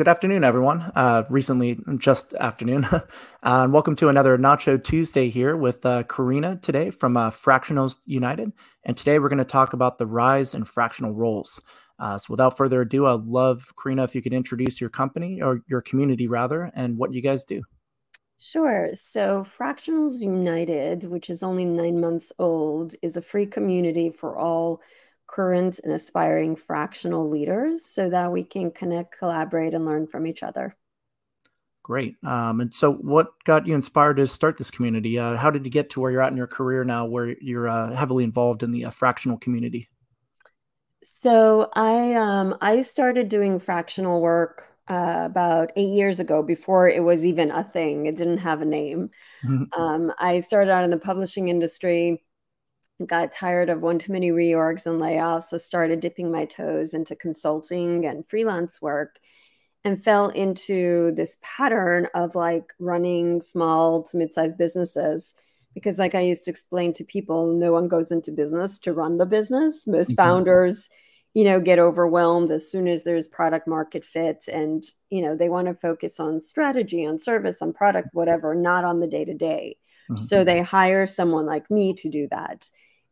good afternoon, everyone. Uh, recently, just afternoon. uh, and welcome to another Nacho Tuesday here with uh, Karina today from uh, Fractionals United. And today we're going to talk about the rise in fractional roles. Uh, so, without further ado, I'd love, Karina, if you could introduce your company or your community rather, and what you guys do. Sure. So, Fractionals United, which is only nine months old, is a free community for all current and aspiring fractional leaders so that we can connect, collaborate, and learn from each other. Great. Um, and so, what got you inspired to start this community? Uh, how did you get to where you're at in your career now, where you're uh, heavily involved in the uh, fractional community? So, I um, I started doing fractional work uh, about eight years ago before it was even a thing. It didn't have a name. Mm-hmm. Um, I started out in the publishing industry, got tired of one too many reorgs and layoffs, so started dipping my toes into consulting and freelance work and fell into this pattern of like running small to mid-sized businesses because like i used to explain to people no one goes into business to run the business. Most mm-hmm. founders you know get overwhelmed as soon as there's product market fit and you know they want to focus on strategy on service on product whatever not on the day to day so they hire someone like me to do that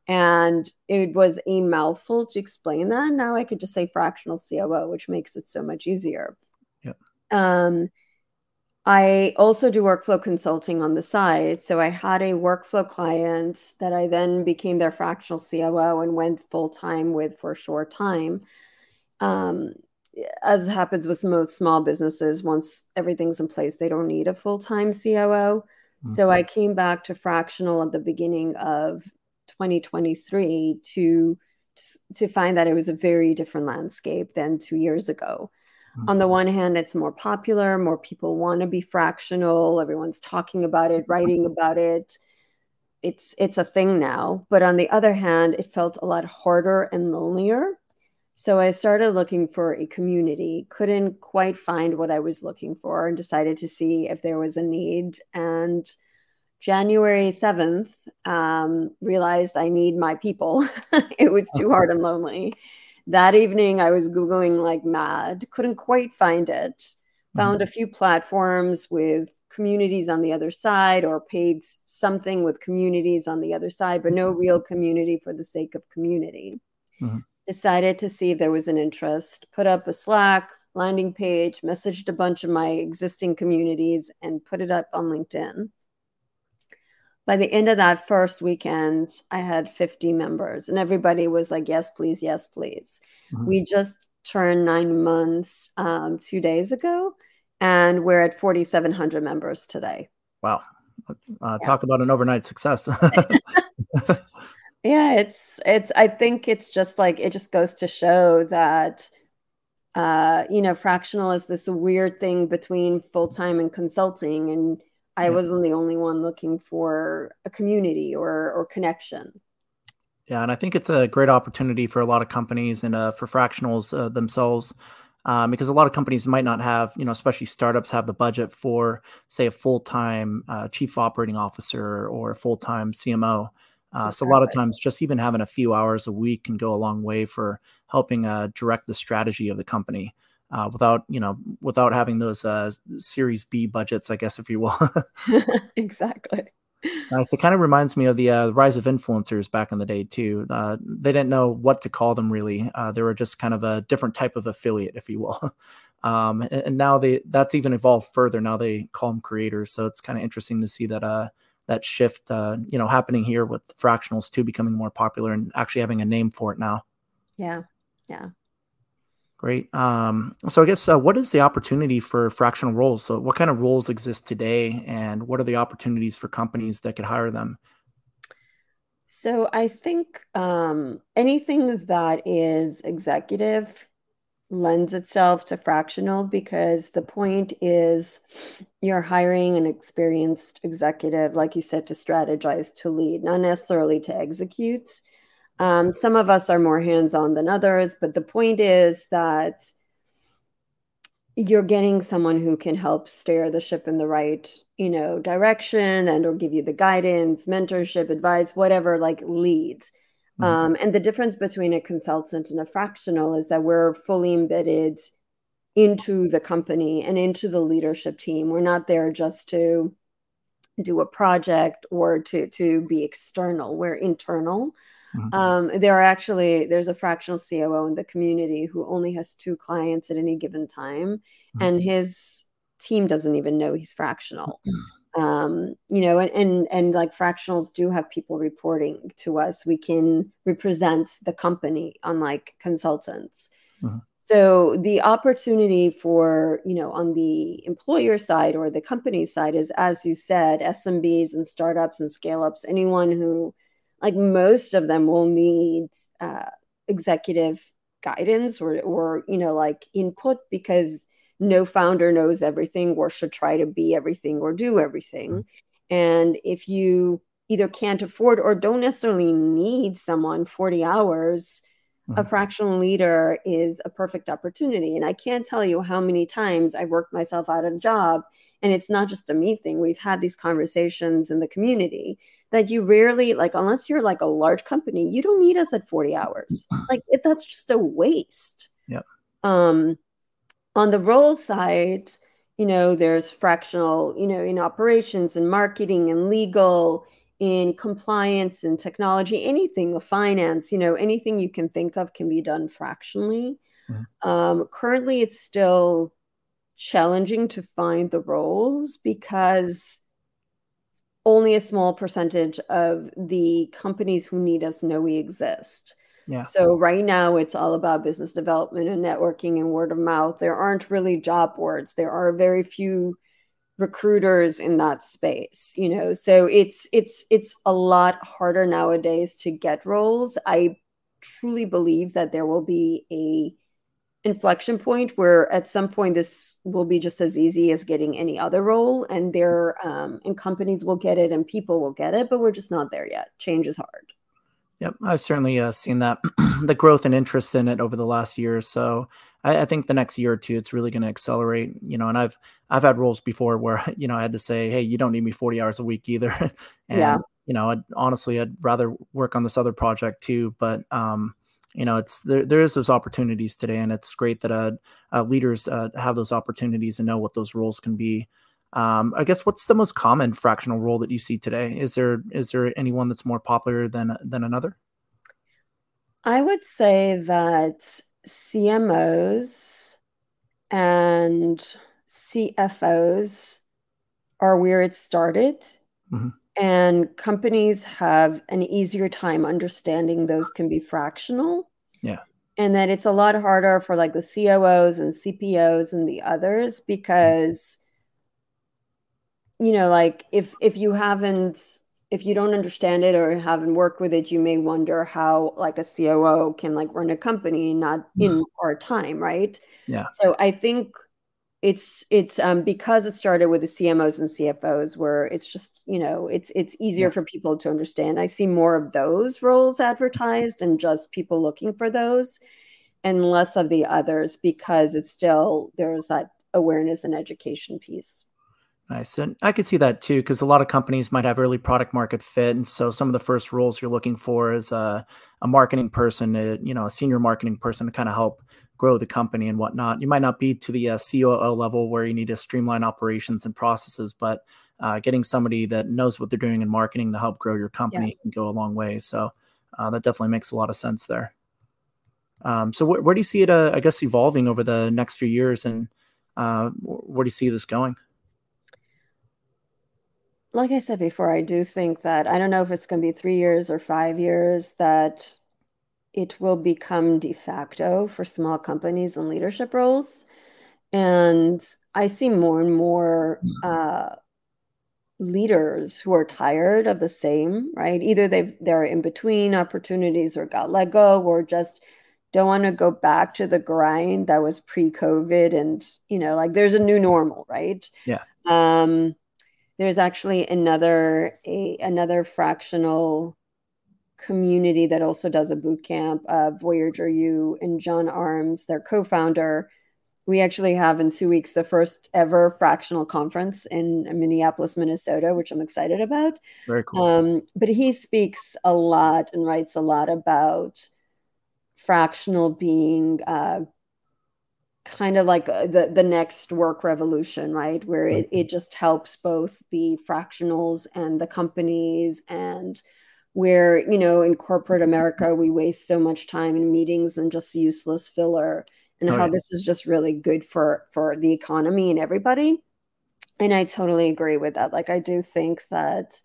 and it was a mouthful to explain that now i could just say fractional coo which makes it so much easier Yeah. um I also do workflow consulting on the side. So I had a workflow client that I then became their fractional COO and went full time with for a short time. Um, as happens with most small businesses, once everything's in place, they don't need a full time COO. Mm-hmm. So I came back to fractional at the beginning of 2023 to to find that it was a very different landscape than two years ago. On the mm-hmm. one hand, it's more popular, more people want to be fractional, everyone's talking about it, writing about it. It's it's a thing now. But on the other hand, it felt a lot harder and lonelier. So I started looking for a community, couldn't quite find what I was looking for and decided to see if there was a need and January 7th, um, realized I need my people. it was too hard and lonely that evening I was Googling like mad, couldn't quite find it. Found mm-hmm. a few platforms with communities on the other side or paid something with communities on the other side, but no mm-hmm. real community for the sake of community. Mm-hmm. Decided to see if there was an interest, put up a Slack landing page, messaged a bunch of my existing communities, and put it up on LinkedIn by the end of that first weekend, I had 50 members, and everybody was like, Yes, please, yes, please. Mm-hmm. We just turned nine months um, two days ago, and we're at 4,700 members today. Wow. Uh, yeah. Talk about an overnight success. yeah, it's, it's, I think it's just like, it just goes to show that uh, you know, fractional is this weird thing between full time and consulting. And I yeah. wasn't the only one looking for a community or or connection. Yeah, and I think it's a great opportunity for a lot of companies and uh, for fractionals uh, themselves. Um, because a lot of companies might not have, you know, especially startups have the budget for, say, a full time uh, chief operating officer or a full time CMO. Uh. So a lot of times, just even having a few hours a week can go a long way for helping uh, direct the strategy of the company uh, without you know without having those uh, Series B budgets, I guess, if you will. exactly. Uh, so it kind of reminds me of the uh, rise of influencers back in the day too. Uh, they didn't know what to call them really. Uh, they were just kind of a different type of affiliate, if you will. um, and, and, now they that's even evolved further. Now they call them creators. So it's kind of interesting to see that uh, that shift, uh, you know, happening here with fractionals too becoming more popular and actually having a name for it now. Yeah, yeah. Great. Um, so I guess uh, what is the opportunity for fractional roles? So what kind of roles exist today, and what are the opportunities for companies that could hire them? So I think um, anything that is executive lends itself to fractional because the point is you're hiring an experienced executive, like you said, to strategize, to lead, not necessarily to execute. Um, some of us are more hands on than others, but the point is that you're getting someone who can help steer the ship in the right you know direction and or give you the guidance mentorship advice whatever like lead mm-hmm. um, and the difference between a consultant and a fractional is that we're fully embedded into the company and into the leadership team. We're not there just to do a project or to to be external. We're internal. Mm-hmm. Um, there are actually there's a fractional COO in the community who only has two clients at any given time, mm-hmm. and his team doesn't even know he's fractional. Mm-hmm. Um, you know, and, and and like fractionals do have people reporting to us. We can represent the company, unlike consultants. Mm-hmm. So the opportunity for, you know, on the employer side or the company side is, as you said, SMBs and startups and scale ups, anyone who, like most of them, will need uh, executive guidance or, or, you know, like input because no founder knows everything or should try to be everything or do everything. Mm-hmm. And if you either can't afford or don't necessarily need someone 40 hours a mm-hmm. fractional leader is a perfect opportunity. And I can't tell you how many times I've worked myself out of a job. And it's not just a me thing. We've had these conversations in the community that you rarely, like, unless you're like a large company, you don't need us at 40 hours. Like, it, that's just a waste. Yeah. Um, on the role side, you know, there's fractional, you know, in operations and marketing and legal in compliance and technology, anything, the finance, you know, anything you can think of can be done fractionally. Mm-hmm. Um, currently, it's still challenging to find the roles because only a small percentage of the companies who need us know we exist. Yeah. So right now it's all about business development and networking and word of mouth. There aren't really job boards. There are very few recruiters in that space you know so it's it's it's a lot harder nowadays to get roles i truly believe that there will be a inflection point where at some point this will be just as easy as getting any other role and there um, and companies will get it and people will get it but we're just not there yet change is hard Yep, I've certainly uh, seen that the growth and interest in it over the last year or so. I, I think the next year or two, it's really going to accelerate. You know, and I've I've had roles before where you know I had to say, hey, you don't need me forty hours a week either. and yeah. you know, I'd, honestly, I'd rather work on this other project too. But um, you know, it's there. There is those opportunities today, and it's great that uh, uh leaders uh, have those opportunities and know what those roles can be. Um, I guess what's the most common fractional role that you see today? Is there is there anyone that's more popular than than another? I would say that CMOs and CFOs are where it started. Mm-hmm. And companies have an easier time understanding those can be fractional. Yeah. And that it's a lot harder for like the COOs and CPOs and the others because you know like if if you haven't if you don't understand it or haven't worked with it you may wonder how like a coo can like run a company not in mm-hmm. part time right yeah so i think it's it's um because it started with the cmos and cfos where it's just you know it's it's easier yeah. for people to understand i see more of those roles advertised and just people looking for those and less of the others because it's still there's that awareness and education piece Nice. And I could see that too, because a lot of companies might have early product market fit. And so some of the first roles you're looking for is a, a marketing person, a, you know, a senior marketing person to kind of help grow the company and whatnot. You might not be to the uh, COO level where you need to streamline operations and processes, but uh, getting somebody that knows what they're doing in marketing to help grow your company yeah. can go a long way. So uh, that definitely makes a lot of sense there. Um, so wh- where do you see it, uh, I guess, evolving over the next few years and uh, where do you see this going? like I said before, I do think that I don't know if it's going to be three years or five years that it will become de facto for small companies and leadership roles. And I see more and more uh, leaders who are tired of the same, right? Either they've they're in between opportunities or got let go or just don't want to go back to the grind that was pre-COVID and you know, like there's a new normal, right? Yeah. Um there's actually another a another fractional community that also does a boot camp uh, voyager u and john arms their co-founder. We actually have in two weeks the first ever fractional conference in minneapolis minnesota which i'm excited about. Very cool. Um, but he speaks a lot and writes a lot about fractional being uh, kind of like uh, the the next work revolution right? Where it, it just helps both the fractionals and the companies and where you know in corporate america we waste so much time in meetings and just useless filler and oh, how yeah. this is just really good for for the economy and everybody and i totally agree with that like i do think that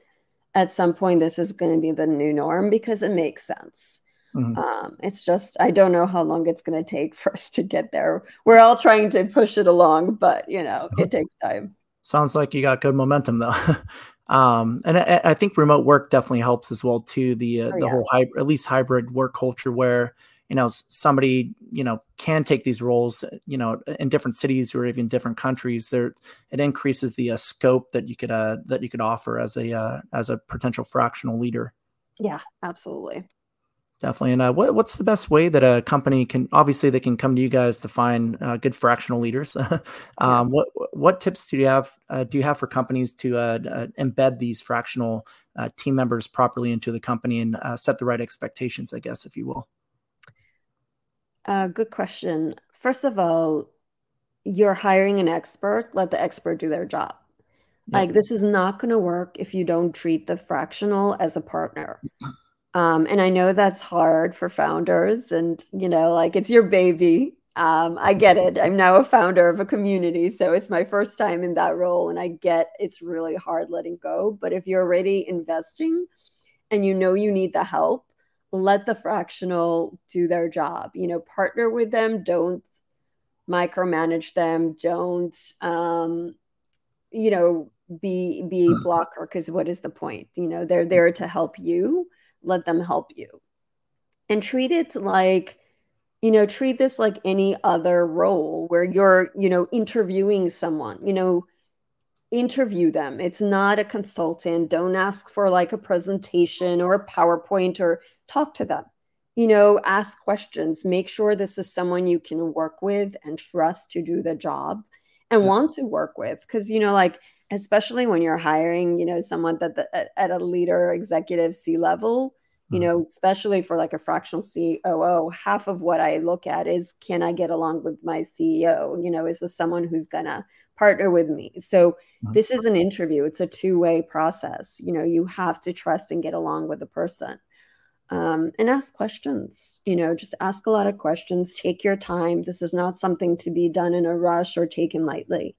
at some point this is going to be the new norm because it makes sense Mm-hmm. Um, it's just I don't know how long it's going to take for us to get there. We're all trying to push it along, but you know it takes time. Sounds like you got good momentum though. um, and I, I, think remote work definitely helps as well too. The uh, oh, the yeah. whole hybrid, at least hybrid work culture where you know somebody you know can take these roles you know in different cities or even different countries there it increases the uh, scope that you could uh, that you could offer as a uh, as a potential fractional leader yeah absolutely Definitely. And uh, what, what's the best way that a company can obviously they can come to you guys to find uh, good fractional leaders? um. What what tips do you have uh, do you have for companies to uh, uh, embed these fractional uh, team members properly into the company and set the right expectations? I guess, if you will. good question. First of all, you're hiring an expert. Let the expert do their job. Like this is not going to work if you don't treat the fractional as a partner. Um, and I know that's hard for founders, and you know, like it's your baby. Um, I get it. I'm now a founder of a community, so it's my first time in that role, and I get it's really hard letting go. But if you're already investing and you know you need the help, let the fractional do their job. You know, partner with them. Don't micromanage them. Don't, um, you know, be be a hmm. blocker because what is the point? You know, they're there to help you let them help you. And treat it like you know treat this like any other role where you're you know interviewing someone you know interview them. It's not a consultant. Don't ask for like a presentation or a powerpoint or talk to them. You know ask questions. Make sure this is someone you can work with and trust to do the job and want to work with. Because you know like especially when you're hiring, you know, someone that the, at a leader executive C level, you mm-hmm. know, especially for like a fractional COO, half of what I look at is can I get along with my CEO? You know, is this someone who's gonna partner with me? So mm-hmm. this is an interview. It's a two-way process. You know, you have to trust and get along with the person. Um, and ask questions. You know, just ask a lot of questions. Take your time. This is not something to be done in a rush or taken lightly.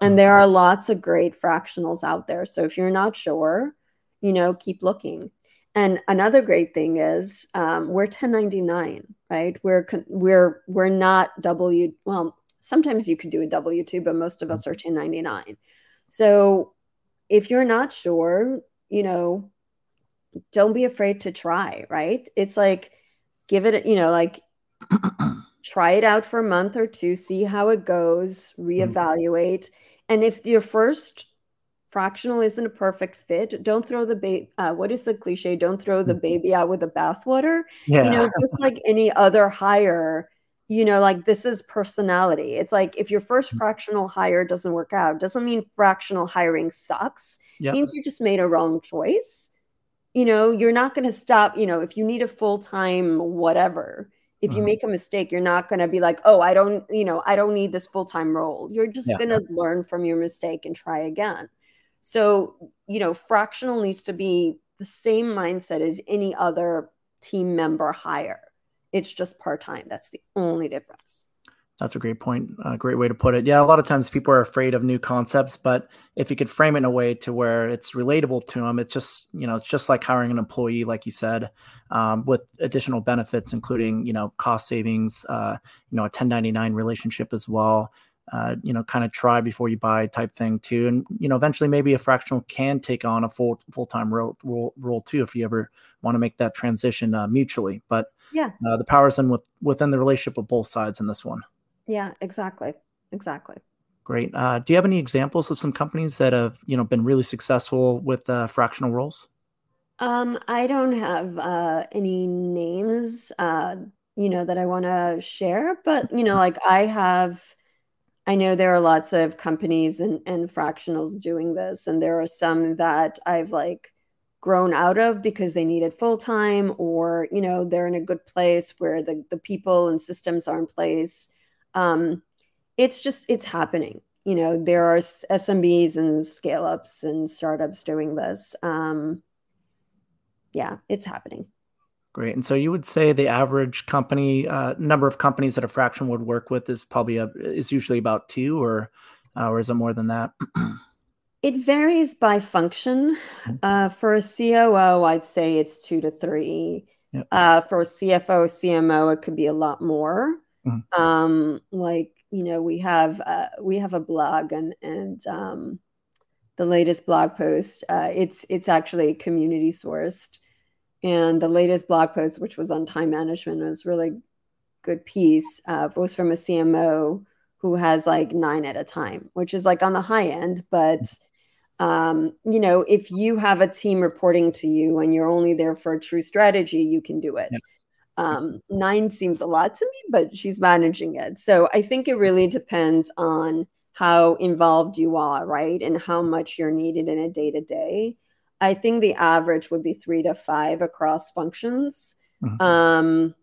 And there are lots of great fractionals out there. So if you're not sure, you know, keep looking. And another great thing is um, we're 1099, right? We're we're we're not W. Well, sometimes you could do a W two, but most of us are 1099. So if you're not sure, you know, don't be afraid to try. Right? It's like give it, you know, like try it out for a month or two, see how it goes, mm-hmm. reevaluate. Mm-hmm and if your first fractional isn't a perfect fit, don't throw the baby. Uh, what is the cliche? Don't throw the mm-hmm. baby out with the bathwater. Yeah. You know, just like any other hire, you know, like this is personality. It's like if your first mm-hmm. fractional hire doesn't work out, doesn't mean fractional hiring sucks. Yep. It means you just made a wrong choice. You know, you're not going to stop. You know, if you need a full time whatever, if you mm-hmm. make a mistake you're not going to be like oh i don't you know i don't need this full-time role. You're just yeah. going to learn from your mistake and try again. So you know fractional needs to be the same mindset as any other team member hire. It's just part-time. That's the only difference that's a great point. A great way to put it. Yeah, a lot of times people are afraid of new concepts, but if you could frame it in a way to where it's relatable to them, it's just you know it's just like hiring an employee, like you said, um, with additional benefits, including you know cost savings, uh, you know a 1099 relationship as well. Uh, you know, kind of try before you buy type thing too, and you know eventually maybe a fractional can take on a full full time role, role role too if you ever want to make that transition uh, mutually. But yeah, uh, the powers in with within the relationship of both sides in this one. Yeah, exactly. Exactly. Great. Uh, do you have any examples of some companies that have, you know, been really successful with uh, fractional roles? Um, I don't have uh, any names, uh, you know, that I want to share, but you know, like I have, I know there are lots of companies and, and fractionals doing this, and there are some that I've like grown out of because they needed full time, or you know, they're in a good place where the the people and systems are in place um, it's just it's happening you know there are smbs and scale ups and startups doing this um yeah it's happening Great. And so you would say the average company uh, number of companies that a fraction would work with is probably a, is usually about two, or uh, or is it more than that? it varies by function. Uh, for a COO, I'd say it's two to three. Yep. Uh, for a CFO, CMO, it could be a lot more. Mm-hmm. Um, like you know, we have uh, we have a blog, and and um, the latest blog post. Uh, it's it's actually community sourced and the latest blog post, which was on time management, was really good piece. Uh, was from a CMO who has like nine at a time, which is like on the high end. But um, you know, if you have a team reporting to you and you're only there for a true strategy, you can do it. Um, nine seems a lot to me, but she's managing it. So I think it really depends on how involved you are, right? And how much you're needed in a day to day. I think the average would be three to five across functions. Mm-hmm. Um,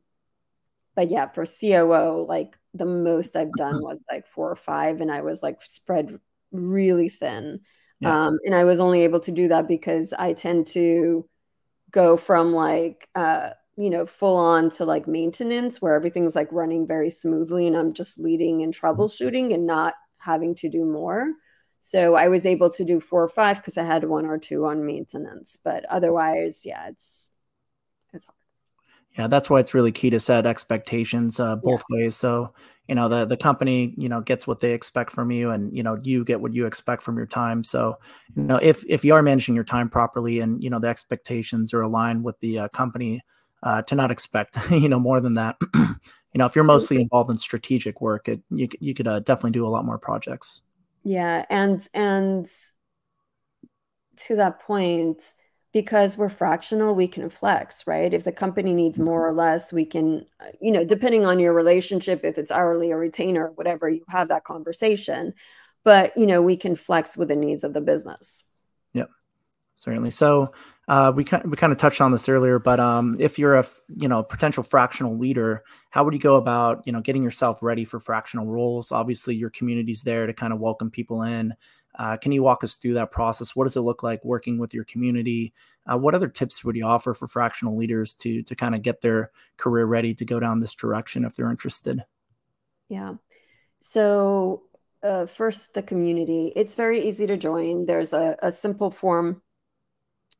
but yeah, for COO, like the most I've done was like four or five, and I was like spread really thin. Yeah. Um, and I was only able to do that because I tend to go from like, uh, you know, full on to like maintenance where everything's like running very smoothly and I'm just leading and mm-hmm. troubleshooting and not having to do more. So I was able to do four or five because I had one or two on maintenance. But otherwise, yeah, it's it's hard. Yeah, that's why it's really key to set expectations uh, both yeah. ways. So you know the the company you know gets what they expect from you, and you know you get what you expect from your time. So you know if if you are managing your time properly, and you know the expectations are aligned with the uh, company, uh, to not expect you know more than that. you know if you're mostly involved in strategic work, it you you could uh, definitely do a lot more projects. Yeah, and and to that point, because we're fractional, we can flex, right? If the company needs more mm-hmm. or less, we can, uh, you know, depending on your relationship, if it's hourly or retainer, whatever, you have that conversation. But you know, we can flex with the needs of the business. Yep, certainly. So uh, we kind we kind of touched on this earlier, but um, if you're a you know potential fractional leader, how would you go about you know getting yourself ready for fractional roles? Obviously, your community's there to kind of welcome people in. Uh, can you walk us through that process? What does it look like working with your community? Uh, what other tips would you offer for fractional leaders to to kind of get their career ready to go down this direction if they're interested? Yeah. So uh, first, the community. It's very easy to join. There's a, a simple form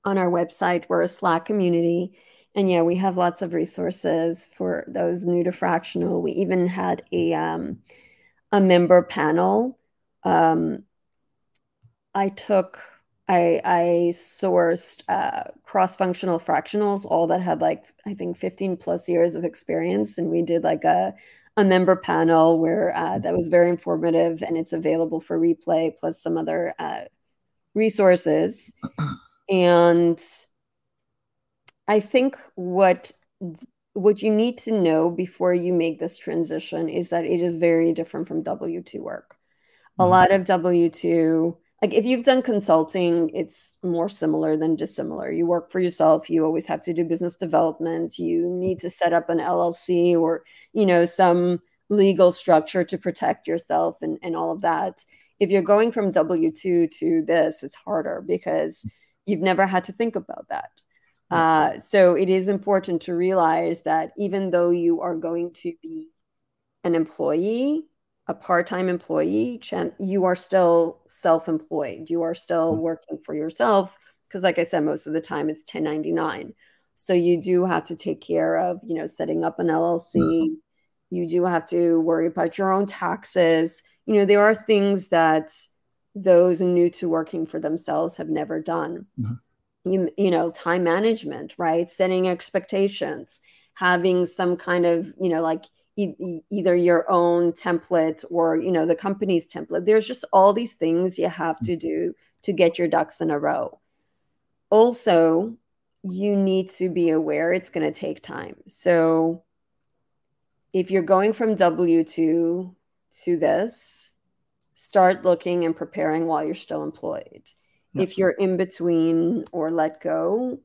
on our website. We're a Slack community. And yeah, we have lots of resources for those new to fractional. We even had a um, a member panel. Um, I took I I sourced uh, cross functional fractionals, all that had like I think 15 plus years of experience, and we did like a a member panel where uh, that was very informative, and it's available for replay plus some other uh, resources. And I think what what you need to know before you make this transition is that it is very different from W2 work. Mm-hmm. A lot of W2 like if you've done consulting, it's more similar than dissimilar. You work for yourself, you always have to do business development, you need to set up an LLC or, you know, some legal structure to protect yourself and, and all of that. If you're going from W2 to this, it's harder because you've never had to think about that. Uh, so it is important to realize that even though you are going to be an employee, a part-time employee, you are still self-employed. You are still mm-hmm. working for yourself because, like I said, most of the time it's 1099. So you do have to take care of, you know, setting up an LLC. Mm-hmm. You do have to worry about your own taxes. You know, there are things that those new to working for themselves have never done. Mm-hmm. You, you know, time management, right? Setting expectations, having some kind of, you know, like e- either your own template or, you know, the company's template. There's just all these things you have to do to get your ducks in a row. Also, you need to be aware it's going to take time. So if you're going from W2 to this, start looking and preparing while you're still employed. If you're in between or let go,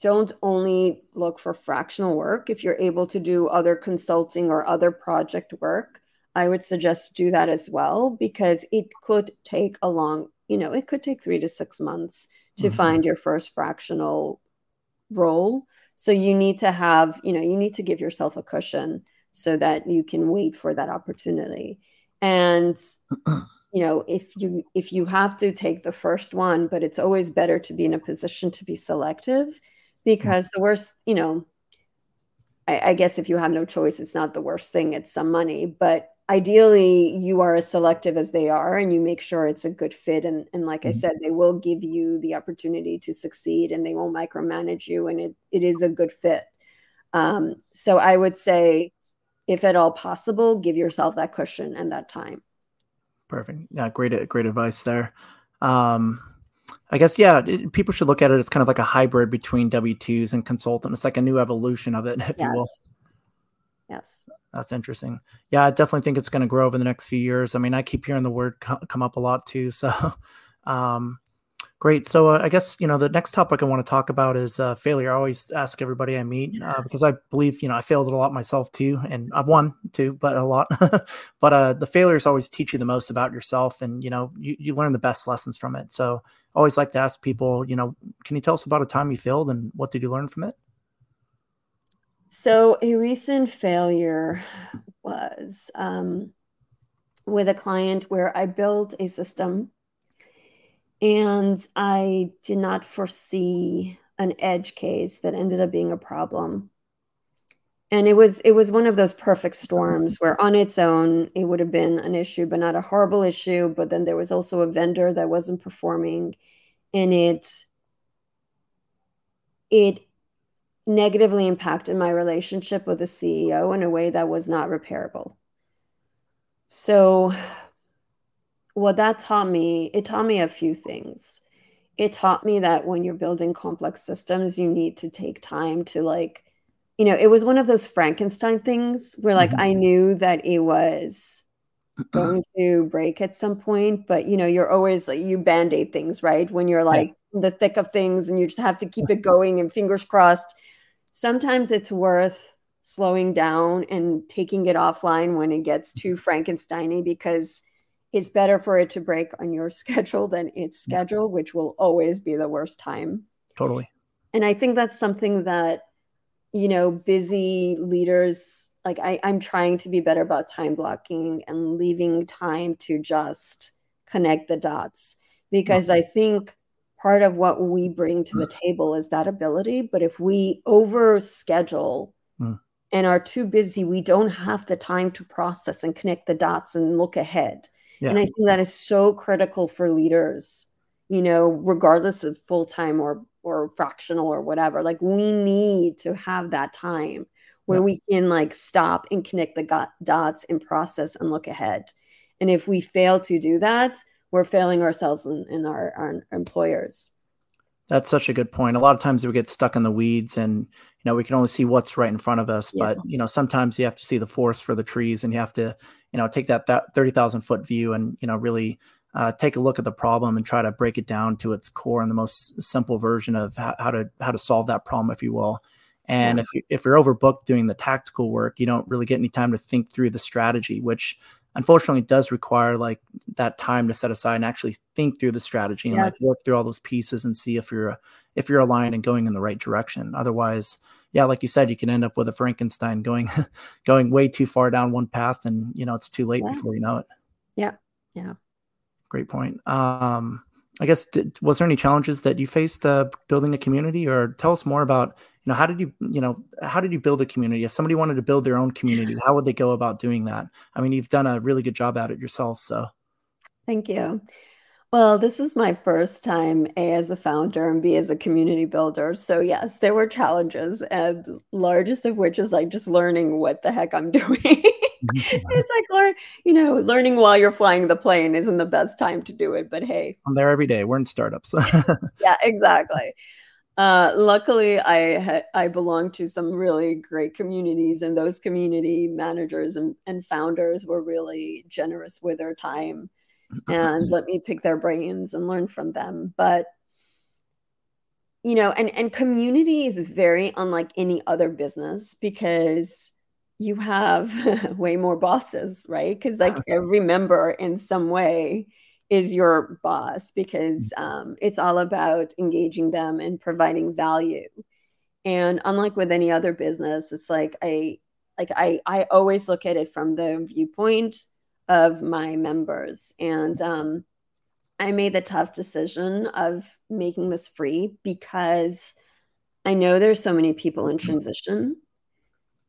don't only look for fractional work. If you're able to do other consulting or other project work, I would suggest do that as well because it could take a long, you know, it could take three to six months to mm-hmm. find your first fractional role. So you need to have, you know, you need to give yourself a cushion so that you can wait for that opportunity. And you know, if you if you have to take the first one, but it's always better to be in a position to be selective because the worst, you know, I, I guess if you have no choice, it's not the worst thing. It's some money, but ideally you are as selective as they are and you make sure it's a good fit and, and like mm-hmm. i said they will give you the opportunity to succeed and they won't micromanage you and it, it is a good fit um, so i would say if at all possible give yourself that cushion and that time perfect yeah great great advice there um, I guess yeah, it, people should look at it as kind of like a hybrid between W twos and consultant. It's like a new evolution of it, if yes. you will. Yes, that's interesting. Yeah, I definitely think it's going to grow over the next few years. I mean, I keep hearing the word come up a lot too. So, um, great. So, uh, I guess you know the next topic I want to talk about is uh, failure. I always ask everybody I meet uh, because I believe you know I failed a lot myself too, and I've won too, but a lot. but uh, the failures always teach you the most about yourself, and you know you, you learn the best lessons from it. So, I always like to ask people, you know, can you tell us about a time you failed and what did you learn from it? So, a recent failure was um, with a client where I built a system and I did not foresee an edge case that ended up being a problem. And it was it was one of those perfect storms where on its own it would have been an issue but not a horrible issue but then there was also a vendor that wasn't performing and it it negatively impacted my relationship with the CEO in a way that was not repairable. So, what that taught me, it taught me a few things. It taught me that when you're building complex systems, you need to take time to, like, you know, it was one of those Frankenstein things where, like, mm-hmm. I knew that it was going to break at some point, but, you know, you're always like, you band aid things, right? When you're like yeah. in the thick of things and you just have to keep it going and fingers crossed sometimes it's worth slowing down and taking it offline when it gets too Frankensteiny because it's better for it to break on your schedule than its schedule, which will always be the worst time. Totally. And I think that's something that, you know, busy leaders, like I, I'm trying to be better about time blocking and leaving time to just connect the dots because I think part of what we bring to the mm. table is that ability. But if we over schedule mm. and are too busy, we don't have the time to process and connect the dots and look ahead. Yeah. And I think that is so critical for leaders, you know, regardless of full time or or fractional or whatever. Like we need to have that time where yeah. we can like stop and connect the dots and process and look ahead. And if we fail to do that, we're failing ourselves and, and our, our employers. That's such a good point. A lot of times we get stuck in the weeds and you know we can only see what's right in front of us, yeah. but you know sometimes you have to see the forest for the trees and you have to you know take that that 30,000 foot view and you know really uh, take a look at the problem and try to break it down to its core and the most simple version of how, how to how to solve that problem if you will. And yeah. if you, if you're overbooked doing the tactical work, you don't really get any time to think through the strategy, which unfortunately does require like that time to set aside and actually think through the strategy and yes. like work through all those pieces and see if you're if you're aligned and going in the right direction otherwise yeah like you said you can end up with a frankenstein going going way too far down one path and you know it's too late yeah. before you know it. Yeah yeah. Great point. Um i guess did, was there any challenges that you faced uh, building a community? Or tell us more about you know how did you you know how did you build a community? If somebody wanted to build their own community how would they go about doing that? I mean you've done a really good job at it yourself so. Thank you well this is my first time a as a founder and b as a community builder. So yes there were challenges and largest of which is like just learning what the heck i'm doing. It's like learn you know learning while you're flying the plane isn't the best time to do it but hey. I'm there every day. We're in startups. Yeah exactly. Uh, luckily, I ha- I belong to some really great communities, and those community managers and, and founders were really generous with their time and let me pick their brains and learn from them. But you know, and and community is very unlike any other business because you have way more bosses, right? Because like every member in some way is your boss because mm. um, it's all about engaging them and providing value. And unlike with any other business, it's like I like I I always look at it from the viewpoint of my members. And um, I made the tough decision of making this free because I know there's so many people in transition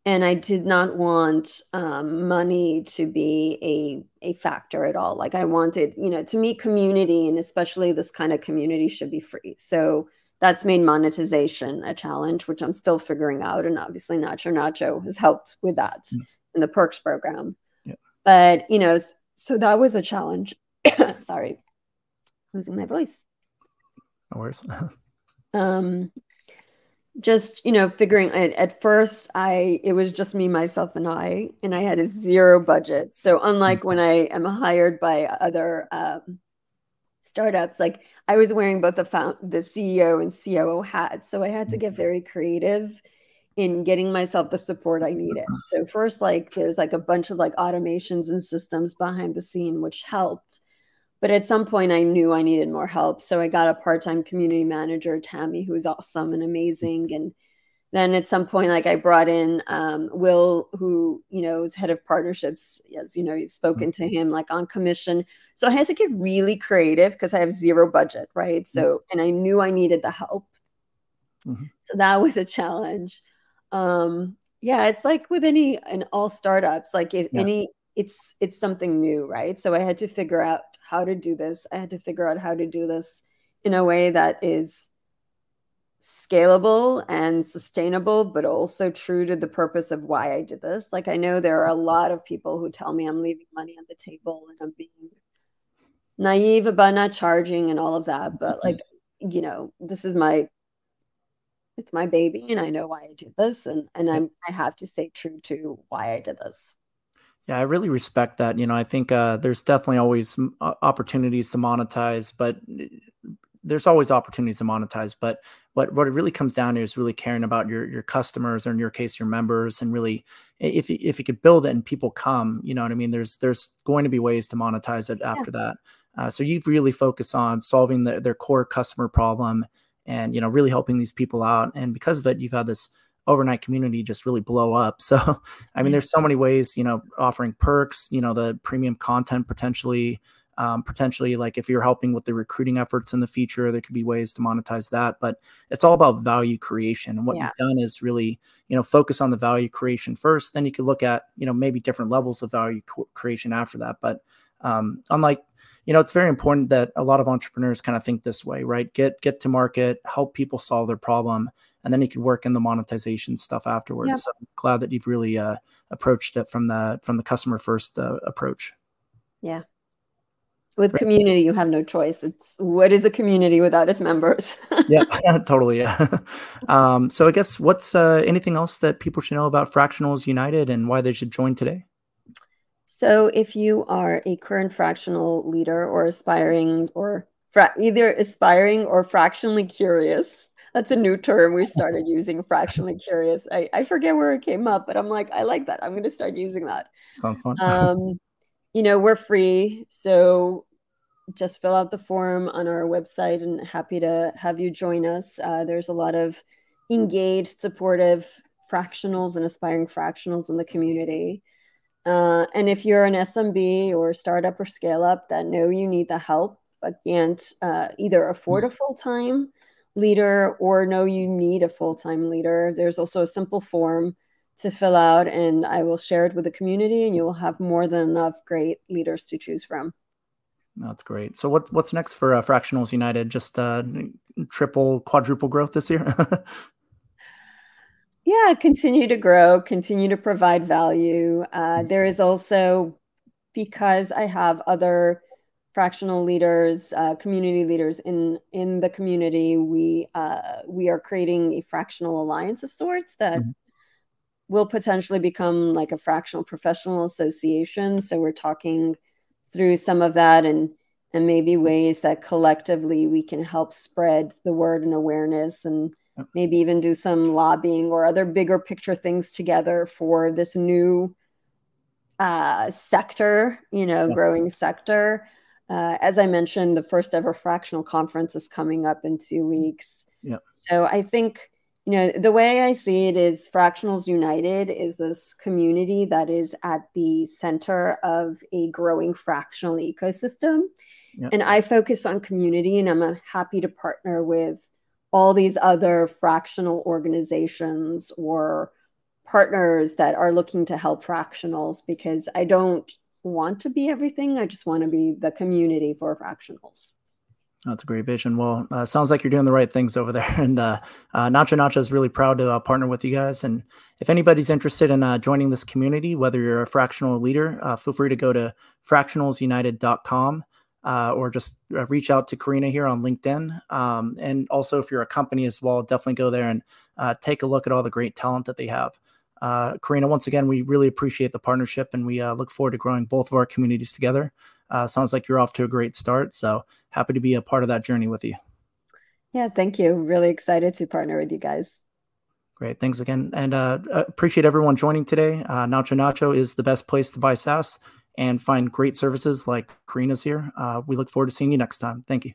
and I did not want um, money to be a a factor at all. Like I wanted, you know, to me, community and especially this kind of community should be free. So that's made monetization a challenge, which I'm still figuring out. And obviously, Nacho Nacho has helped with that mm. in the perks program. But you know, so that was a challenge. Sorry, losing my voice. No worries. um, just you know figuring at, at first i it was just me myself and i and i had a zero budget so unlike when i am hired by other um, startups like i was wearing both the found the ceo and coo hats so i had to get very creative in getting myself the support i needed so first like there's like a bunch of like automations and systems behind the scene which helped but at some point, I knew I needed more help. So I got a part time community manager, Tammy, who was awesome and amazing. And then at some point, like I brought in um, Will, who, you know, is head of partnerships. As you know, you've spoken to him like on commission. So I had to get really creative because I have zero budget, right? So, and I knew I needed the help. Mm-hmm. So that was a challenge. Um, yeah, it's like with any and all startups, like if yeah. any, it's it's something new, right? So I had to figure out how to do this. I had to figure out how to do this in a way that is scalable and sustainable, but also true to the purpose of why I did this. Like, I know there are a lot of people who tell me I'm leaving money on the table and I'm being naive about not charging and all of that. But, like, you know, this is my it's my baby and I know why I did this and and I'm I have to stay true to why I did this. Yeah, I really respect that. You know, I think uh, there's definitely always opportunities to monetize, but there's always opportunities to monetize. But what what it really comes down to is really caring about your your customers, or in your case, your members, and really if if you could build it and people come, you know what I mean. There's there's going to be ways to monetize it after yeah. that. Uh, so you've really focused on solving the, their core customer problem, and you know really helping these people out. And because of it, you've had this overnight community just really blow up. So, I mean, there's so many ways, you know, offering perks, you know, the premium content potentially, um, potentially like if you're helping with the recruiting efforts in the future, there could be ways to monetize that. But it's all about value creation. And what yeah. you've done is really, you know, focus on the value creation first. Then you could look at, you know, maybe different levels of value co- creation after that. But um, unlike you know it's very important that a lot of entrepreneurs kind of think this way right get get to market help people solve their problem and then you can work in the monetization stuff afterwards. Yeah. So I'm glad that you've really uh, approached it from the from the customer first uh, approach. Yeah. With Great. community, you have no choice. It's what is a community without its members? yeah, totally. Yeah. um, so I guess what's uh, anything else that people should know about Fractionals United and why they should join today? So if you are a current fractional leader or aspiring or fra- either aspiring or fractionally curious, that's a new term. We started using fractionally curious. I, I forget where it came up but i'm like i like that. I'm going to start using that. Sounds fun. Um, you know we're free so just fill out the form on our website and happy to have you join us. Uh, there's a lot of engaged supportive fractionals and aspiring fractionals in the community uh, and if you're an smb or startup or scale up that know you need the help but can't uh, either afford a full-time leader or know you need a full time leader, there's also a simple form to fill out, and I will share it with the community, and you will have more than enough great leaders to choose from. That's great. So, what, what's next for uh, Fractionals United? Just uh, triple, quadruple growth this year? yeah, continue to grow, continue to provide value. Uh, there is also, because I have other fractional leaders, uh, community leaders in in the community, we uh, we are creating a fractional alliance of sorts that mm-hmm. will potentially become like a fractional professional association. So we're talking through some of that and and maybe ways that collectively we can help spread the word and awareness and maybe even do some lobbying or other bigger picture things together for this new uh, sector, you know, yeah. growing sector. Uh, as I mentioned, the first ever fractional conference is coming up in two weeks. Yeah. So I think, you know, the way I see it is Fractionals United is this community that is at the center of a growing fractional ecosystem. Yeah. And I focus on community, and I'm happy to partner with all these other fractional organizations or partners that are looking to help fractionals because I don't want to be everything. I just want to be the community for fractionals. That's a great vision. Well, uh, sounds like you're doing the right things over there. And uh, uh, Nacho Nacho is really proud to uh, partner with you guys. And if anybody's interested in uh, joining this community, whether you're a fractional leader, uh, feel free to go to fractionalsunited.com uh, or just uh, reach out to Karina here on LinkedIn. Um, and also, if you're a company as well, definitely go there and uh, take a look at all the great talent that they have. Uh, Karina, once again, we really appreciate the partnership and we uh, look forward to growing both of our communities together. Uh, sounds like you're off to a great start. So happy to be a part of that journey with you. Yeah, thank you. Really excited to partner with you guys. Great. Thanks again. And appreciate everyone joining today. Nacho Nacho is the best place to buy SaaS and find great services like Karina's here. Uh, we look forward to seeing you next time. Thank you.